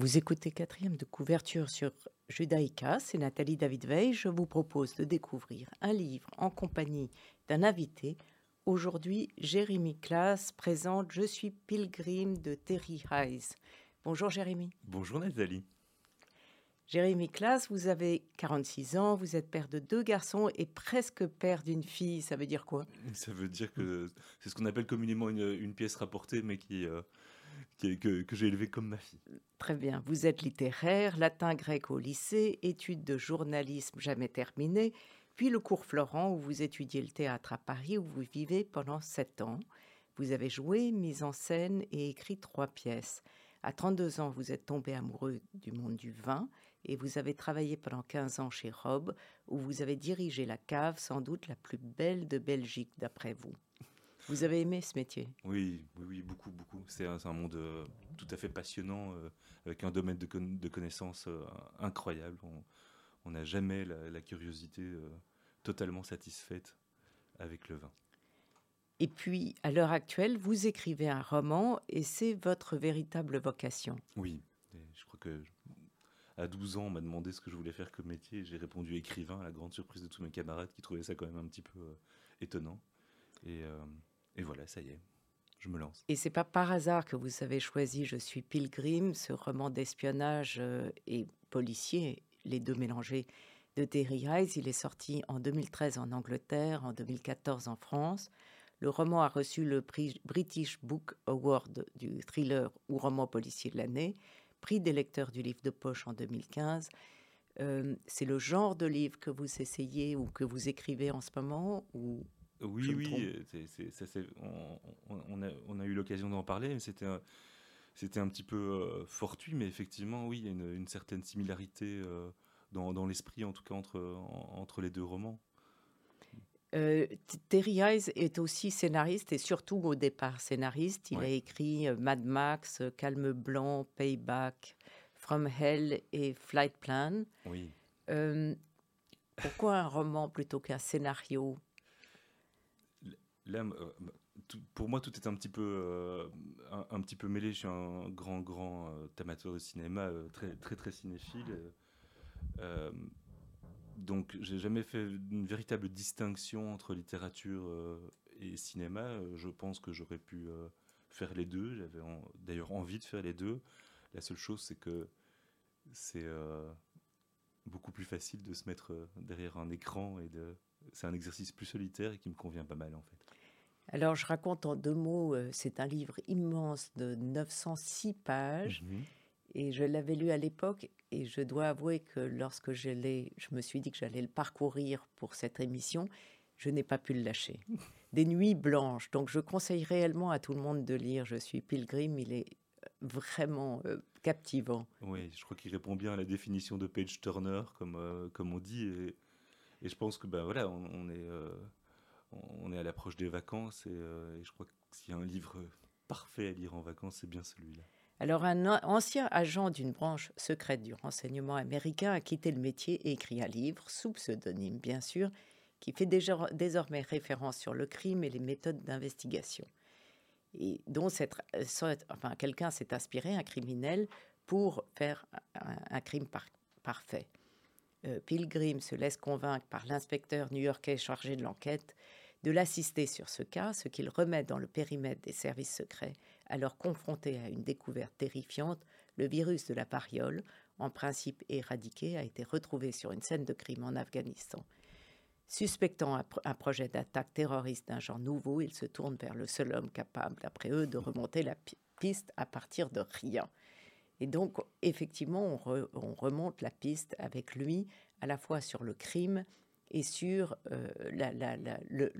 Vous écoutez quatrième de couverture sur Judaïka, c'est Nathalie David Veil. Je vous propose de découvrir un livre en compagnie d'un invité. Aujourd'hui, Jérémy Class présente Je suis Pilgrim de Terry Hayes. Bonjour Jérémy. Bonjour Nathalie. Jérémy Class, vous avez 46 ans, vous êtes père de deux garçons et presque père d'une fille. Ça veut dire quoi? Ça veut dire que c'est ce qu'on appelle communément une, pièce rapportée, mais qui, euh, que, j'ai élevé comme ma fille. Très bien. Vous êtes littéraire, latin grec au lycée, études de journalisme jamais terminées, puis le cours Florent où vous étudiez le théâtre à Paris où vous vivez pendant sept ans. Vous avez joué, mis en scène et écrit trois pièces. À 32 ans, vous êtes tombé amoureux du monde du vin et vous avez travaillé pendant 15 ans chez Rob, où vous avez dirigé la cave, sans doute la plus belle de Belgique d'après vous. Vous avez aimé ce métier? Oui, oui, oui, beaucoup, beaucoup. C'est un, monde euh, tout à fait passionnant, euh, avec un domaine de, connaissances euh, incroyable. On n'a jamais la, curiosité totalement satisfaite avec le vin. Et puis, à l'heure actuelle, vous écrivez un roman et c'est votre véritable vocation. Oui, je crois que à 12 ans, on m'a demandé ce que je voulais faire comme métier. J'ai répondu écrivain, à la grande surprise de tous mes camarades qui trouvaient ça quand même un petit peu étonnant. Et, et voilà, ça y est, je me lance. Et c'est pas par hasard que vous avez choisi Je suis Pilgrim, ce roman d'espionnage euh, et policier, les deux mélangés, de Terry Hayes. Il est sorti en 2013 en Angleterre, en 2014 en France. Le roman a reçu le prix British Book Award du thriller ou roman policier de l'année, prix des lecteurs du livre de poche en 2015. Euh, c'est le genre de livre que vous essayez ou que vous écrivez en ce moment ou oui, oui, on, a, eu l'occasion d'en parler, mais c'était un, c'était un petit peu euh, fortuit, mais effectivement, oui, il y a une, certaine similarité euh, dans, l'esprit, en tout cas, entre, entre les deux romans. Euh, Terry Hayes est aussi scénariste et surtout au départ scénariste. Il a écrit Mad Max, Calme Blanc, Payback, From Hell et Flight Plan. Oui. pourquoi un roman plutôt qu'un scénario? Là, euh, pour moi, tout est un petit peu, euh, un, petit peu mêlé. Je suis un grand, grand euh, amateur de cinéma, très, très, très cinéphile. donc, j'ai jamais fait une véritable distinction entre littérature et cinéma. Je pense que j'aurais pu faire les deux. J'avais d'ailleurs envie de faire les deux. La seule chose, c'est que c'est beaucoup plus facile de se mettre derrière un écran et de c'est un exercice plus solitaire et qui me convient pas mal en fait. Alors je raconte en deux mots, euh, c'est un livre immense de 906 pages mhm. et je l'avais lu à l'époque et je dois avouer que lorsque je l'ai, je me suis dit que j'allais le parcourir pour cette émission, je n'ai pas pu le lâcher. Des nuits blanches, donc je conseille réellement à tout le monde de lire Je suis Pilgrim, il est vraiment euh, captivant. Oui, je crois qu'il répond bien à la définition de Page Turner, comme, euh, comme on dit. Et et je pense que ben voilà, on, est, euh, on est à l'approche des vacances euh, et, je crois que s'il y a un livre parfait à lire en vacances, c'est bien celui-là. Alors, un ancien agent d'une branche secrète du renseignement américain a quitté le métier et écrit un livre, sous pseudonyme bien sûr, qui fait déjà, désormais référence sur le crime et les méthodes d'investigation. Et dont quelqu'un s'est inspiré, un criminel, pour faire un, crime parfait. Euh, Pilgrim se laisse convaincre par l'inspecteur new-yorkais chargé de l'enquête de l'assister sur ce cas, ce qu'il remet dans le périmètre des services secrets, alors confronté à une découverte terrifiante, le virus de la variole, en principe éradiqué, a été retrouvé sur une scène de crime en Afghanistan. Suspectant un, projet d'attaque terroriste d'un genre nouveau, il se tourne vers le seul homme capable, d'après eux, de remonter la piste à partir de rien. Et donc, effectivement, on, remonte la piste avec lui, à la fois sur le crime et sur euh, la, le,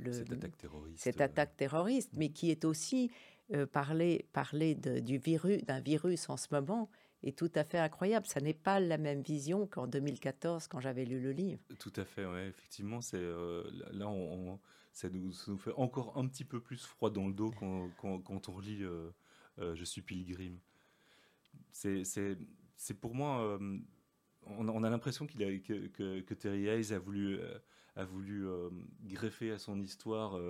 cette, attaque terroriste. mais qui est aussi euh, parler, parler du virus, d'un virus en ce moment est tout à fait incroyable. Ça n'est pas la même vision qu'en 2014 quand j'avais lu le livre. Tout à fait, ouais, effectivement, c'est euh, là on, ça, nous, ça, nous, fait encore un petit peu plus froid dans le dos quand, quand, on relit Je suis Pilgrim c'est pour moi. Euh, on, a l'impression qu'il que, que, Terry Hayes a voulu, euh, a voulu euh, greffer à son histoire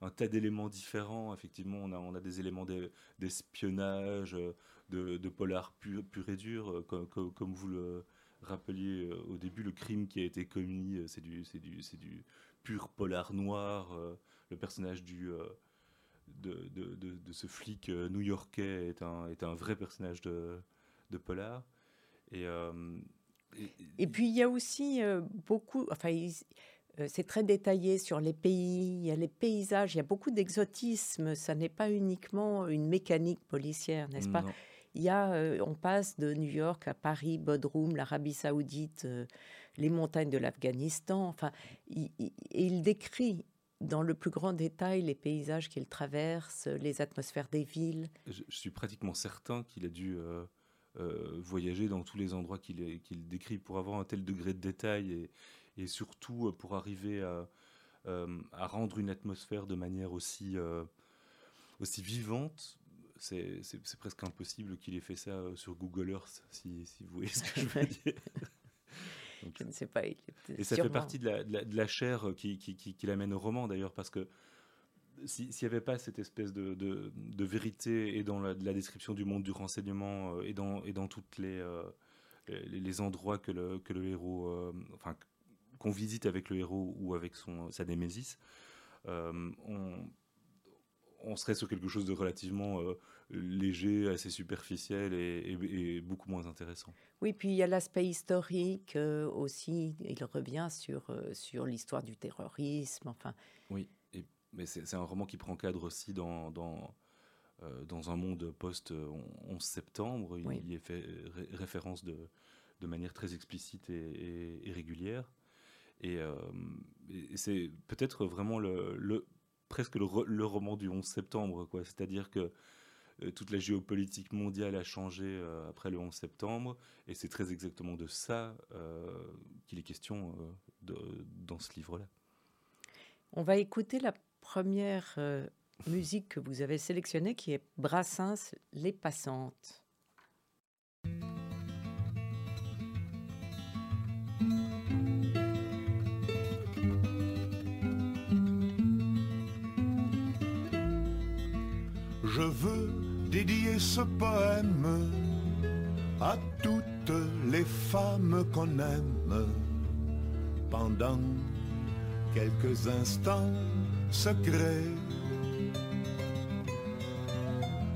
un tas d'éléments différents. Effectivement, on a, on a des éléments d'espionnage, de, de, polar pur, pur et dur, comme, comme, vous le rappeliez au début, le crime qui a été commis, c'est du, du, du pur polar noir. le personnage du de, de, de, ce flic new-yorkais est un, est un vrai personnage de, de polar. Et, et, puis il y a aussi beaucoup, enfin c'est très détaillé sur les pays, il y a les paysages, il y a beaucoup d'exotisme. Ça n'est pas uniquement une mécanique policière, n'est-ce pas? Il y a, on passe de New York à Paris, Bodrum, l'Arabie Saoudite, les montagnes de l'Afghanistan. Enfin, il, il, décrit dans le plus grand détail les paysages qu'il traverse, les atmosphères des villes. Je, suis pratiquement certain qu'il a dû voyager dans tous les endroits qu'il décrit pour avoir un tel degré de détail et, et surtout euh, pour arriver à, euh, à, rendre une atmosphère de manière aussi, euh, aussi vivante, c'est presque impossible qu'il ait fait ça sur Google Earth, si, si vous voyez ce que je veux dire. Je ne sais pas. et ça fait partie de la, de la, chair qui, qui, qui, l'amène au roman, d'ailleurs, parce que s'il n'y avait pas cette espèce de, de, de, vérité et dans la, la, description du monde du renseignement et dans, et dans toutes les, les, endroits que le, que le héros, enfin, qu'on visite avec le héros ou avec son, sa némésis, euh, on, serait sur quelque chose de relativement euh, léger, assez superficiel et, beaucoup moins intéressant. Oui, puis il y a l'aspect historique euh, aussi. Il revient sur, sur l'histoire du terrorisme. Enfin. Oui, et, mais c'est un roman qui prend cadre aussi dans, dans, dans un monde post-11 septembre. Il y est fait référence de, de manière très explicite et, régulière. Euh, et, c'est peut-être vraiment le, presque le, roman du 11 septembre, quoi. C'est-à-dire que euh, toute la géopolitique mondiale a changé euh, après le 11 septembre, et c'est très exactement de ça qu'il est question dans ce livre-là. On va écouter la première musique que vous avez sélectionnée, qui est Brassens, Les Passantes. Je veux dédier ce poème à toutes les femmes qu'on aime pendant quelques instants secrets.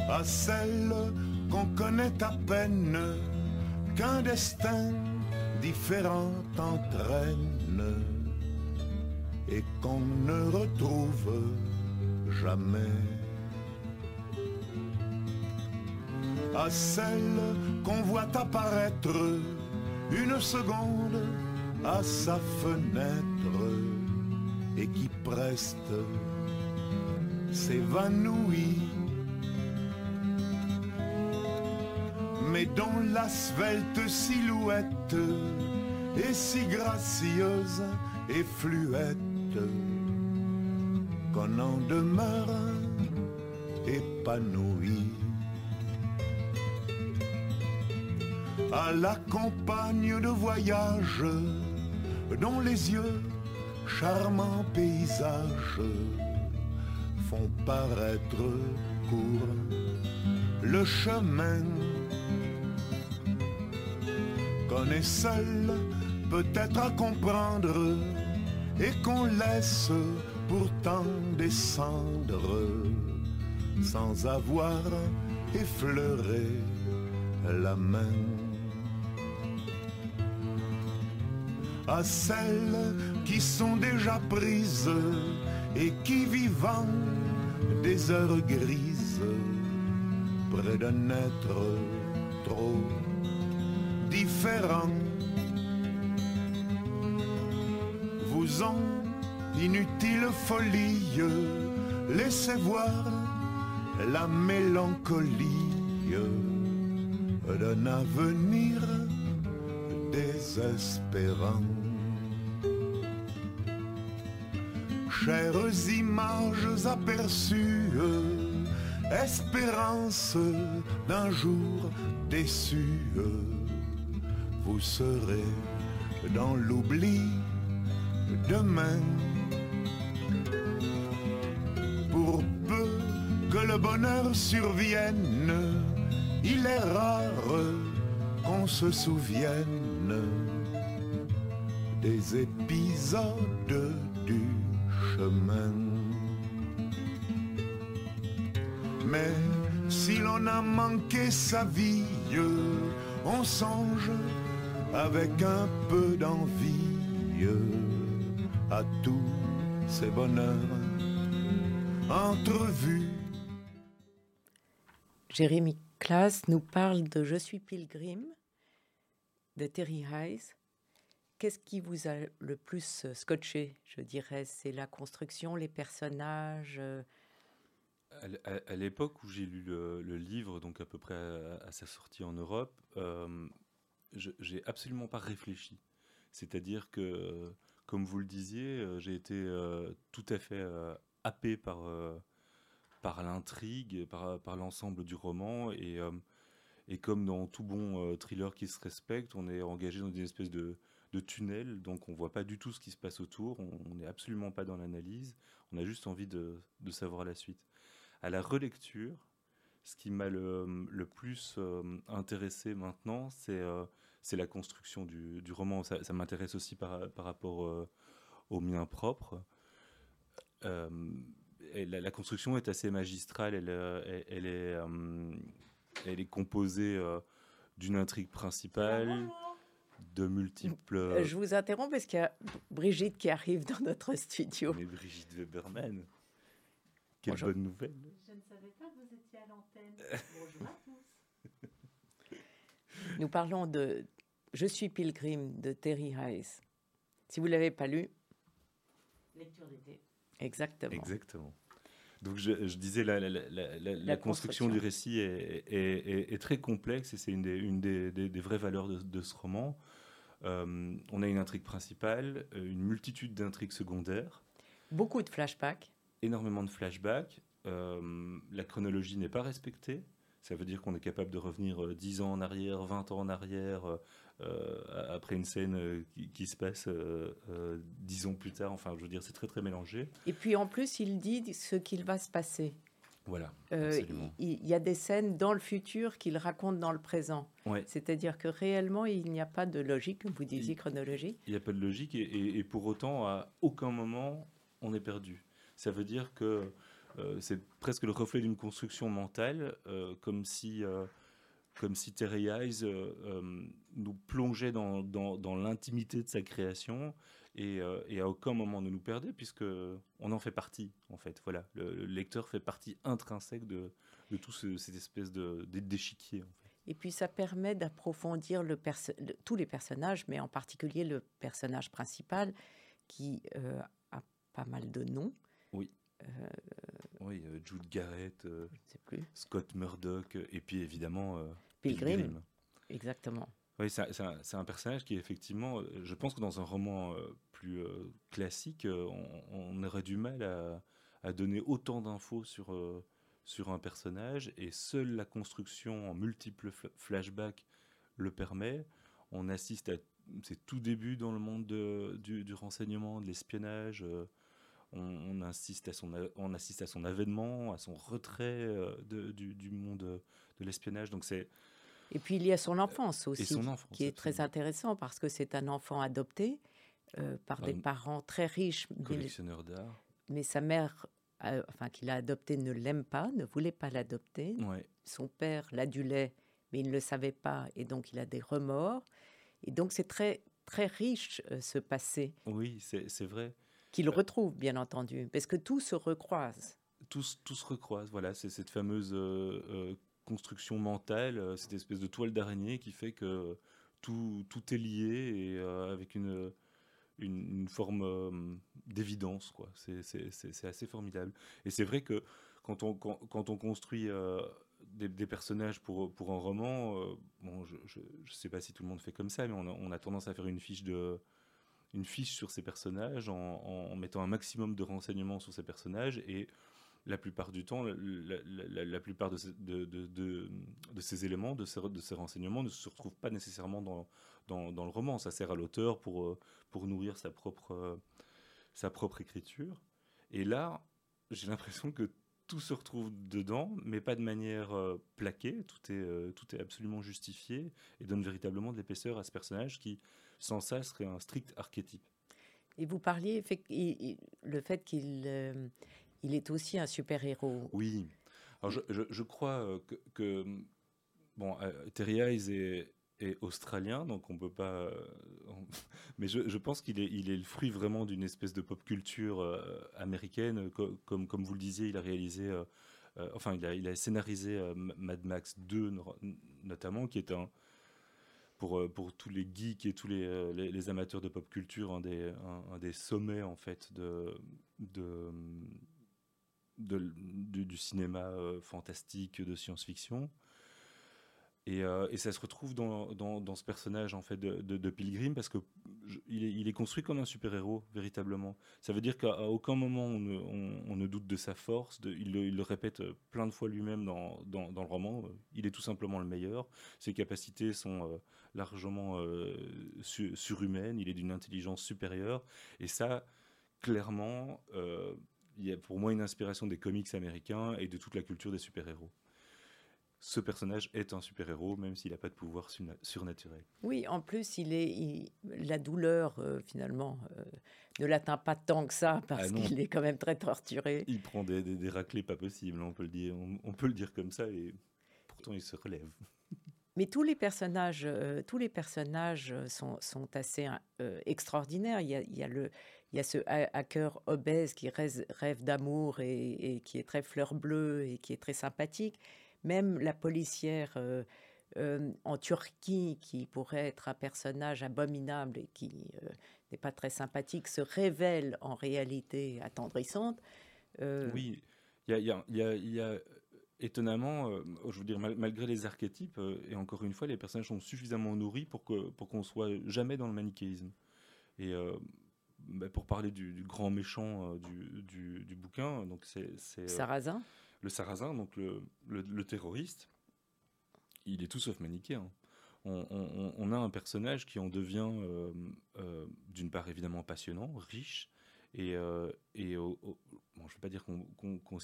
À celles qu'on connaît à peine, qu'un destin différent entraîne et qu'on ne retrouve jamais. À celle qu'on voit apparaître une seconde à sa fenêtre et qui preste s'évanouit. Mais dont la svelte silhouette est si gracieuse et fluette qu'on en demeure épanoui. À la campagne de voyage, dont les yeux, charmants paysages, font paraître court le chemin qu'on est seul peut-être à comprendre et qu'on laisse pourtant descendre sans avoir effleuré la main. À celles qui sont déjà prises et qui vivant des heures grises près d'un être trop différent vous en inutile folie laissez voir la mélancolie d'un avenir désespérant. Chères images aperçues, espérance d'un jour déçu, vous serez dans l'oubli demain. le bonheur survienne, il est rare qu'on se souvienne des épisodes du Mais si l'on a manqué sa vie, on songe avec un peu d'envie à tous ces bonheurs entrevus. Jérémy Classe nous parle de Je suis Pilgrim de Terry Hayes. Qu'est-ce qui vous a le plus scotché, je dirais? C'est la construction, les personnages euh? À, l'époque où j'ai lu le, livre, donc à peu près à, sa sortie en Europe, euh, j'ai absolument pas réfléchi. C'est-à-dire que, comme vous le disiez, euh, j'ai été euh, tout à fait euh, happé par, par l'intrigue, par, par l'ensemble du roman. Et, et comme dans tout bon thriller qui se respecte, on est engagé dans une espèce de, de tunnel, donc on voit pas du tout ce qui se passe autour, on n'est absolument pas dans l'analyse, on a juste envie de, savoir la suite. À la relecture, ce qui m'a le, plus intéressé maintenant, c'est c'est la construction du, roman. Ça, m'intéresse aussi par, rapport euh, au mien propre. Euh, la, construction est assez magistrale. Euh, elle, est, elle est composée d'une intrigue principale, de multiples. Je vous interromps parce qu'il y a Brigitte qui arrive dans notre studio. Mais Brigitte Weberman. Quelle bonne nouvelle. Je ne savais pas que vous étiez à l'antenne. Bonjour à tous. Nous parlons de, je suis Pilgrim de Terry Hayes. Si vous ne l'avez pas lu, lecture d'été. Exactement. Exactement. Donc je, disais, la, la, construction, du récit est, très complexe et c'est une, des, une des, vraies valeurs de, ce roman. Euh, on a une intrigue principale, euh, une multitude d'intrigues secondaires. Beaucoup de flashbacks. Énormément de flashbacks. Euh, la chronologie n'est pas respectée. Ça veut dire qu'on est capable de revenir 10 ans en arrière, 20 ans en arrière, euh, après une scène euh, qui, se passe dix ans plus tard. Enfin, je veux dire, c'est très très mélangé. Et puis en plus, il dit ce qu'il va se passer. Voilà. il y a des scènes dans le futur qu'il raconte dans le présent. C'est-à-dire que réellement, il n'y a pas de logique, comme vous disiez, chronologie. Il n'y a pas de logique et, pour autant, à aucun moment, on est perdu. Ça veut dire que c'est presque le reflet d'une construction mentale, comme si comme si Terry Eyes euh, euh, nous plongeait dans, dans, l'intimité de sa création et, euh, et, à aucun moment ne nous perdait puisque on en fait partie en fait. Voilà, le, lecteur fait partie intrinsèque de, de tout cette espèce de d'échiquier. En fait. Et puis ça permet d'approfondir le tous les personnages, mais en particulier le personnage principal qui a pas mal de noms. Oui. oui, Jude Garrett, Scott Murdoch, et puis évidemment Pilgrim. Exactement. Oui, c'est un, personnage qui, effectivement, je pense que dans un roman euh, plus euh, classique, euh, on, aurait du mal à, donner autant d'infos sur, sur un personnage, et seule la construction en multiples flashbacks le permet. On assiste à ses tout débuts dans le monde du, renseignement, de l'espionnage. On, assiste à son, on assiste à son avènement, à son retrait du, du, monde de l'espionnage. Donc c'est et puis il y a son enfance aussi, qui est très intéressant parce que c'est un enfant adopté euh, par des parents très riches. Collectionneur d'art. Mais sa mère, euh, enfin qu'il a adopté, ne l'aime pas, ne voulait pas l'adopter. Son père l'adulait, mais il ne le savait pas et donc il a des remords. Et donc c'est très très riche euh, ce passé. Oui, c'est vrai. Qu'il retrouve bien entendu, parce que tout se recroise. Tout, tout se recroise, voilà, c'est cette fameuse construction mentale, euh, cette espèce de toile d'araignée qui fait que tout, tout est lié et euh, avec une, une, forme euh, d'évidence. quoi. C'est assez formidable. Et c'est vrai que quand on, quand, on construit des, personnages pour, pour un roman, bon, je ne sais pas si tout le monde fait comme ça, mais on a, on a tendance à faire une fiche de une fiche sur ces personnages en, en, mettant un maximum de renseignements sur ces personnages et la plupart du temps, la, plupart de ces, éléments, de ces, renseignements ne se retrouvent pas nécessairement dans, le roman. Ça sert à l'auteur pour, euh, nourrir sa propre, euh, sa propre écriture. Et là, j'ai l'impression que tout se retrouve dedans, mais pas de manière euh, plaquée. Tout est, absolument justifié et donne véritablement de l'épaisseur à ce personnage qui, sans ça, serait un strict archétype. Et vous parliez le fait qu'il il est aussi un super-héros. Oui. Alors je, crois que, que bon, Terry Eyes est, australien, donc on peut pas. Mais je, pense qu'il est, il est le fruit vraiment d'une espèce de pop culture euh, américaine. comme, comme vous le disiez, il a réalisé, euh, euh, enfin, il a, il a scénarisé Mad Max 2 notamment, qui est un pour, pour tous les geeks et tous les, les, amateurs de pop culture, un des, un, des sommets en fait de, de, de du, cinéma fantastique, de science-fiction. Euh, et, ça se retrouve dans, dans, ce personnage en fait de, de, Pilgrim parce que il, est, construit comme un super héros véritablement. Ça veut dire qu'à aucun moment on ne, doute de sa force. Il, le, répète plein de fois lui-même dans, dans, le roman. Il est tout simplement le meilleur. Ses capacités sont euh, largement euh, surhumaines. Il est d'une intelligence supérieure. Et ça, clairement, y a pour moi une inspiration des comics américains et de toute la culture des super-héros ce personnage est un super-héros, même s'il n'a pas de pouvoir surnaturel. Oui, en plus, il est, la douleur, euh, finalement, euh, ne l'atteint pas tant que ça, parce ah qu'il est quand même très torturé. Il prend des, des, raclés pas possibles, on peut, le dire, on, peut le dire comme ça, et pourtant il se relève. Mais tous les personnages, euh, tous les personnages sont, sont assez extraordinaires. Il y, a, il y a, le, il y a ce hacker obèse qui rêve, d'amour et, qui est très fleur bleue et qui est très sympathique. Même la policière euh, euh, en Turquie, qui pourrait être un personnage abominable et qui euh, n'est pas très sympathique, se révèle en réalité attendrissante. Oui, il y a, étonnamment, je veux dire, malgré les archétypes, et encore une fois, les personnages sont suffisamment nourris pour qu'on pour qu'on soit jamais dans le manichéisme. Et bah, pour parler du, grand méchant du, du, du, bouquin, donc c'est Sarrazin le sarrasin, donc le, le, terroriste, il est tout sauf manichéen. On, on, a un personnage qui en devient, euh, euh, d'une part évidemment passionnant, riche, et, euh, bon, je ne veux pas dire qu'on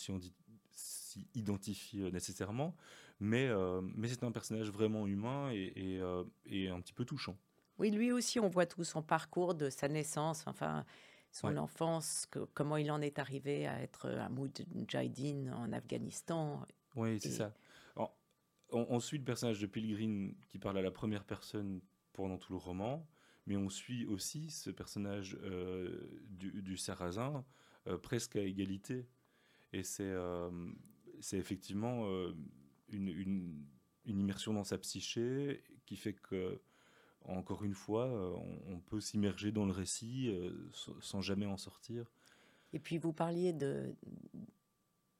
s'y identifie nécessairement, mais, mais c'est un personnage vraiment humain et, et, un petit peu touchant. Oui, lui aussi, on voit tout son parcours de sa naissance. Enfin, son enfance, comment il en est arrivé à être un Moudjahidine en Afghanistan. Oui, c'est ça. on, suit le personnage de Pilgrim qui parle à la première personne pendant tout le roman, mais on suit aussi ce personnage euh, du, Sarrasin euh, presque à égalité. Et c'est euh, c'est effectivement une, une, une, immersion dans sa psyché qui fait que encore une fois, euh, on, peut s'immerger dans le récit euh, sans jamais en sortir. Et puis vous parliez de,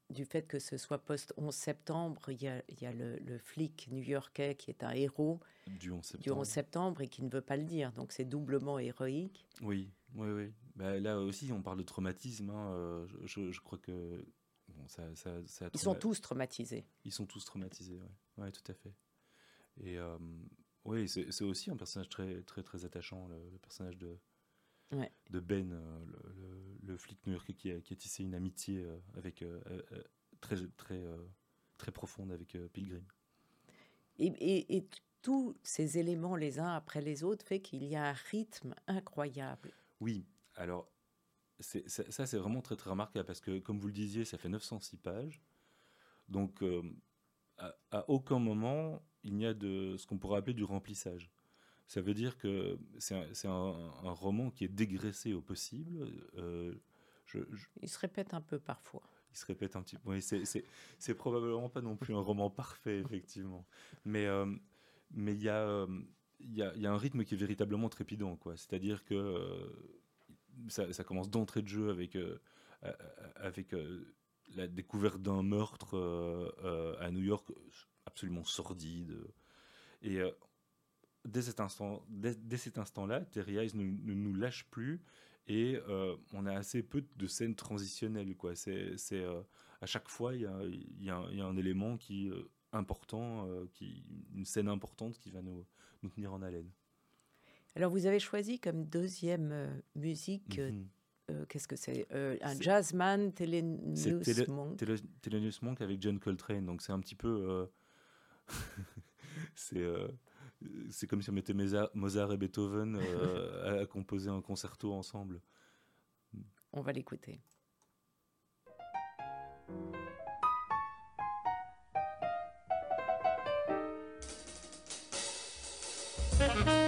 du fait que ce soit post-11 septembre, il y a, le, flic new-yorkais qui est un héros du 11, septembre. septembre et qui ne veut pas le dire. Donc c'est doublement héroïque. Oui, oui, oui. Bah, là aussi, on parle de traumatisme. Hein. Euh, je, crois que ça, ça, Ils sont tous traumatisés. Ils sont tous traumatisés, oui, ouais, tout à fait. Et oui, c'est aussi un personnage très, très, très attachant, le, personnage de, de Ben, euh, le, flic new-yorkais qui, a, qui a tissé une amitié euh, avec, euh, très, très, très profonde avec Pilgrim. Et, et, tous ces éléments les uns après les autres fait qu'il y a un rythme incroyable. Oui, alors ça, ça c'est vraiment très très remarquable parce que comme vous le disiez, ça fait 906 pages. Donc à, à, aucun moment il n'y a de ce qu'on pourrait appeler du remplissage. Ça veut dire que c'est un, un, roman qui est dégraissé au possible. Euh, je, il se répète un peu parfois. Il se répète un petit peu. Oui, c'est probablement pas non plus un roman parfait, effectivement. Mais euh, mais il y, euh, y, a, y a un rythme qui est véritablement trépidant. C'est-à-dire que ça, ça, commence d'entrée de jeu avec, avec la découverte d'un meurtre à New York absolument sordide. Et euh, dès cet instant, dès, cet instant-là, Terry Eyes ne, nous lâche plus et euh, on a assez peu de scènes transitionnelles. Quoi. C'est, c'est euh, à chaque fois, il y a, y, a, y a, un élément qui important, qui, une scène importante qui va nous, nous tenir en haleine. Alors vous avez choisi comme deuxième musique mhm. euh, qu'est-ce que c'est euh, Un jazzman, Thelonious Monk. Thelonious Monk avec John Coltrane, donc c'est un petit peu. Euh, c'est euh, c'est comme si on mettait Mozart et Beethoven euh, à, à composer un concerto ensemble. On va l'écouter.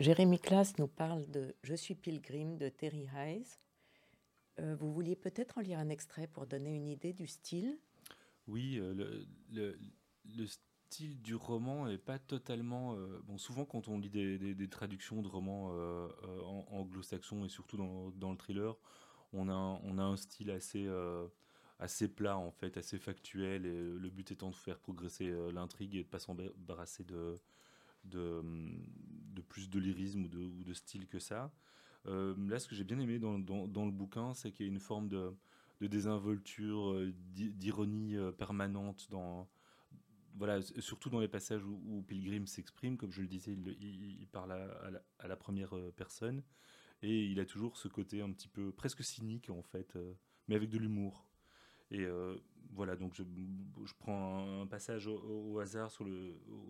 Jérémy Classe nous parle de Je suis Pilgrim de Terry Hayes. Euh, vous vouliez peut-être en lire un extrait pour donner une idée du style? Oui, euh, le, le- le style du roman est pas totalement. euh, bon, souvent quand on lit des, traductions de romans anglo-saxons et surtout dans, le thriller, on a, un- style assez, plat en fait, assez factuel. Le but étant de faire progresser l'intrigue et de pas s'embarrasser de, de, plus de lyrisme ou de, style que ça. Euh, là, ce que j'ai bien aimé dans, le bouquin, c'est qu'il y a une forme de, désinvolture, euh, d'i- d'ironie euh, permanente dans voilà, surtout dans les passages où, Pilgrim s'exprime, comme je le disais, il, parle à, la, à la première personne et il a toujours ce côté un petit peu presque cynique en fait, mais avec de l'humour. Et euh, voilà, donc je, prends un, passage au, hasard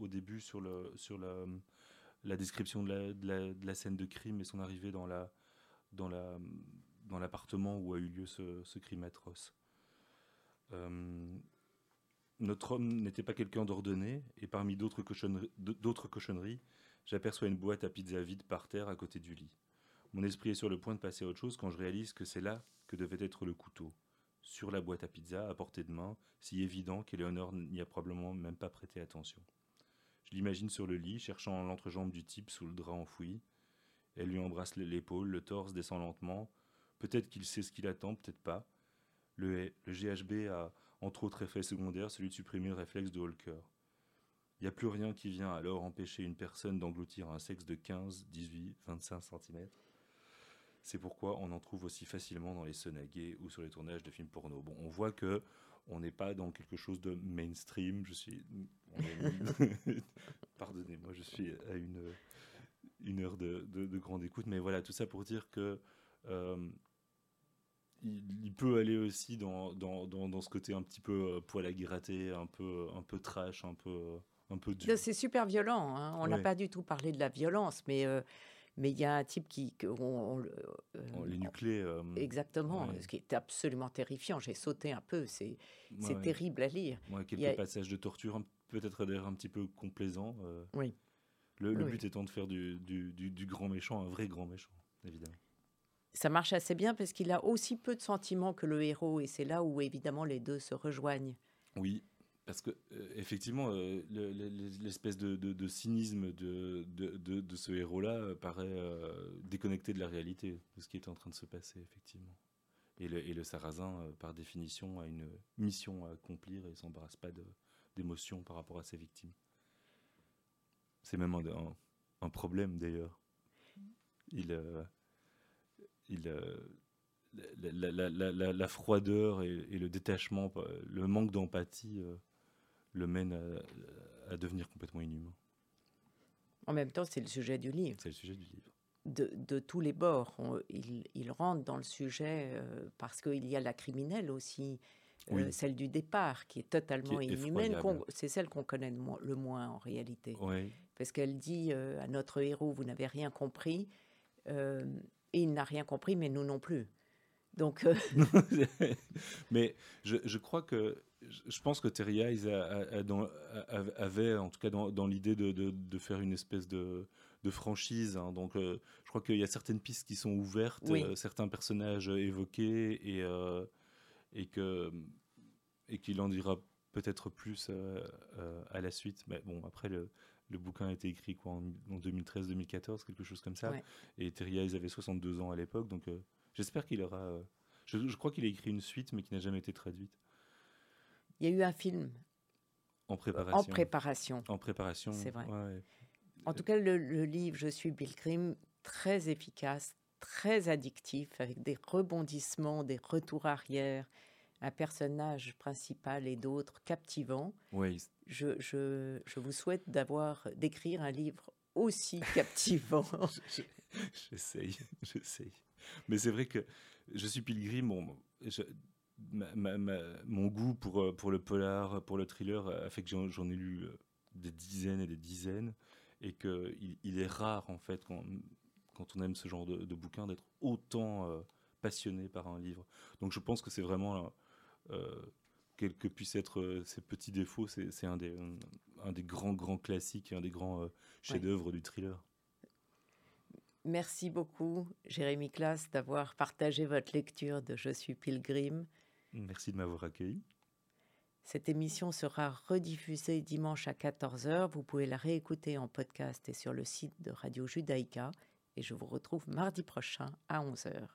au début sur, la, description de la, scène de crime et son arrivée dans la dans la dans l'appartement où a eu lieu ce, crime atroce. Euh, notre homme n'était pas quelqu'un d'ordonné, et parmi d'autres cochonneries, j'aperçois une boîte à pizza vide par terre à côté du lit. Mon esprit est sur le point de passer à autre chose quand je réalise que c'est là que devait être le couteau, sur la boîte à pizza, à portée de main, si évident qu'Éléonore n'y a probablement même pas prêté attention. Je l'imagine sur le lit, cherchant l'entrejambe du type sous le drap enfoui. Elle lui embrasse l'épaule, le torse descend lentement. Peut-être qu'il sait ce qu'il attend, peut-être pas. Le, GHB a entre autres effets secondaires, celui de supprimer le réflexe de Holker. Il n'y a plus rien qui vient alors empêcher une personne d'engloutir un sexe de 15, 18, 25 cm. C'est pourquoi on en trouve aussi facilement dans les sonaguets ou sur les tournages de films porno. Bon, on voit que on n'est pas dans quelque chose de mainstream. Je suis, pardonnez-moi, je suis à une une heure de, de- de grande écoute, mais voilà, tout ça pour dire que euh, il, il peut aller aussi dans, dans, dans, dans ce côté un petit peu euh, poil à gratter, un peu, un peu trash, un peu, un peu dur. C'est super violent. hein. On n'a Ouais. pas du tout parlé de la violence, mais euh, mais il y a un type qui. on- on euh, Oh, les nucléaires. euh, Exactement, Ouais. ce qui est absolument terrifiant. J'ai sauté un peu, c'est ouais, terrible à lire. quelques a- passages de torture, peut-être d'ailleurs un petit peu complaisants. euh. Oui. Le, le Oui, but étant de faire du, du- du- du grand méchant un vrai grand méchant, évidemment. Ça marche assez bien parce qu'il a aussi peu de sentiments que le héros, et c'est là où évidemment les deux se rejoignent. Oui, parce que euh, effectivement, euh, le- le- l'espèce de, cynisme de, ce héros-là euh, paraît euh, déconnecté de la réalité, de ce qui est en train de se passer, effectivement. Et le, et sarrasin, par définition, a une mission à accomplir et s'embarrasse pas d'émotion par rapport à ses victimes. C'est même un, problème d'ailleurs. Il, il, la, froideur et, le détachement, le manque d'empathie le mène à, à devenir complètement inhumain. En même temps, c'est le sujet du livre. C'est le sujet du livre. De, de tous les bords, On- il, il rentre dans le sujet euh, parce qu'il y a la criminelle aussi, euh, celle du départ, qui est totalement Qui est inhumaine. C'est celle qu'on connaît le moins, en réalité. Parce qu'elle dit euh, à notre héros, vous n'avez rien compris, et il n'a rien compris, mais nous non plus. Donc, euh, Mais je, je crois que je pense que Terry Hayes avait, en tout cas dans, dans l'idée de, de- de faire une espèce de, de franchise. hein. Donc, euh, je crois qu'il y a certaines pistes qui sont ouvertes, Oui. euh, certains personnages évoqués, et, et que et qu'il en dira peut-être plus à la suite. Mais bon, après le, le bouquin a été écrit quoi en, en 2013-2014, quelque chose comme ça. Ouais. Et Terry Hayes avait 62 ans à l'époque, donc j'espère qu'il aura. euh, je, je crois qu'il a écrit une suite, mais qui n'a jamais été traduite. il y a eu un film En préparation. en préparation. En préparation. C'est vrai. ouais. En tout cas, le, le livre Je suis Bill Grimm, très efficace, très addictif, avec des rebondissements, des retours arrière, un personnage principal et d'autres captivants. Je, je- je vous souhaite d'avoir d'écrire un livre aussi captivant. je- j'essaye, j'essaye. Mais c'est vrai que je suis pilgrim. Bon, mon goût pour, euh, pour le polar, pour le thriller, a fait que j'en ai lu euh, des dizaines et des dizaines. Et qu'il il est rare, en fait, quand, quand on aime ce genre de, de bouquin, d'être autant euh, passionné par un livre. Donc je pense que c'est vraiment. euh, quels que puissent être euh, ses petits défauts, c'est c'est un des, un des grands, grands classiques, un des grands euh, chefs-d'œuvre du thriller. Merci beaucoup, Jérémy Classe, d'avoir partagé votre lecture de Je suis Pilgrim. Merci de m'avoir accueilli. Cette émission sera rediffusée dimanche à 14h. Vous pouvez la réécouter en podcast et sur le site de Radio Judaïka. Et je vous retrouve mardi prochain à 11h.